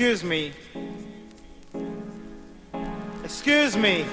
Excuse me. Excuse me.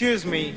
Excuse me.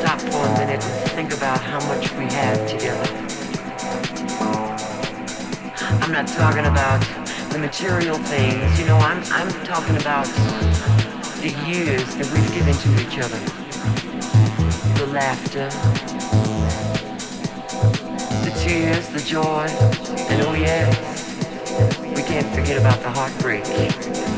Stop for a minute and think about how much we have together. I'm not talking about the material things, you know, I'm, I'm talking about the years that we've given to each other. The laughter, the tears, the joy, and oh yes, we can't forget about the heartbreak.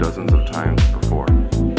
dozens of times before.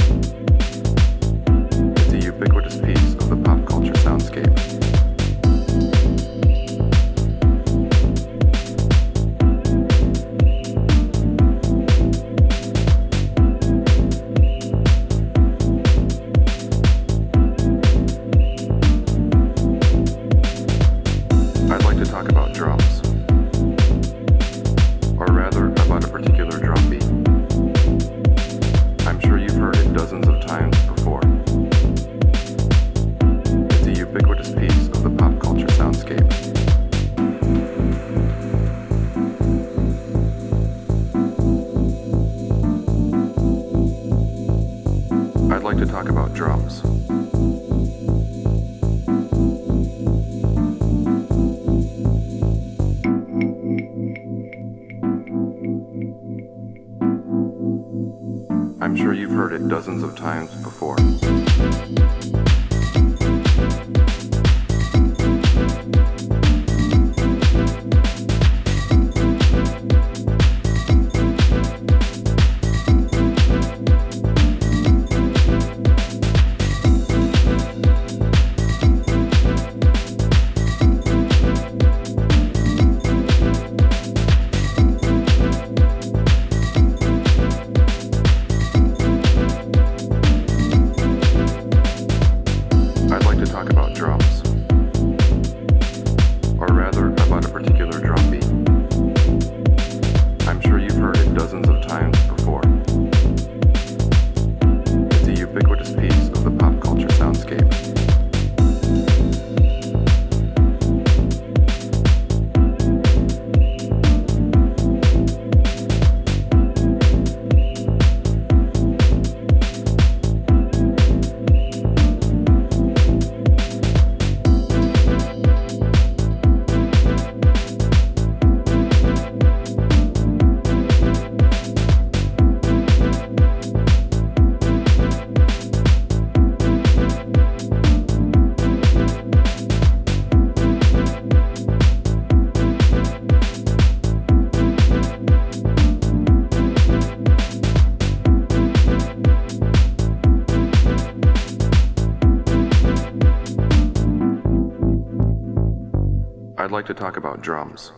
Talk about drums.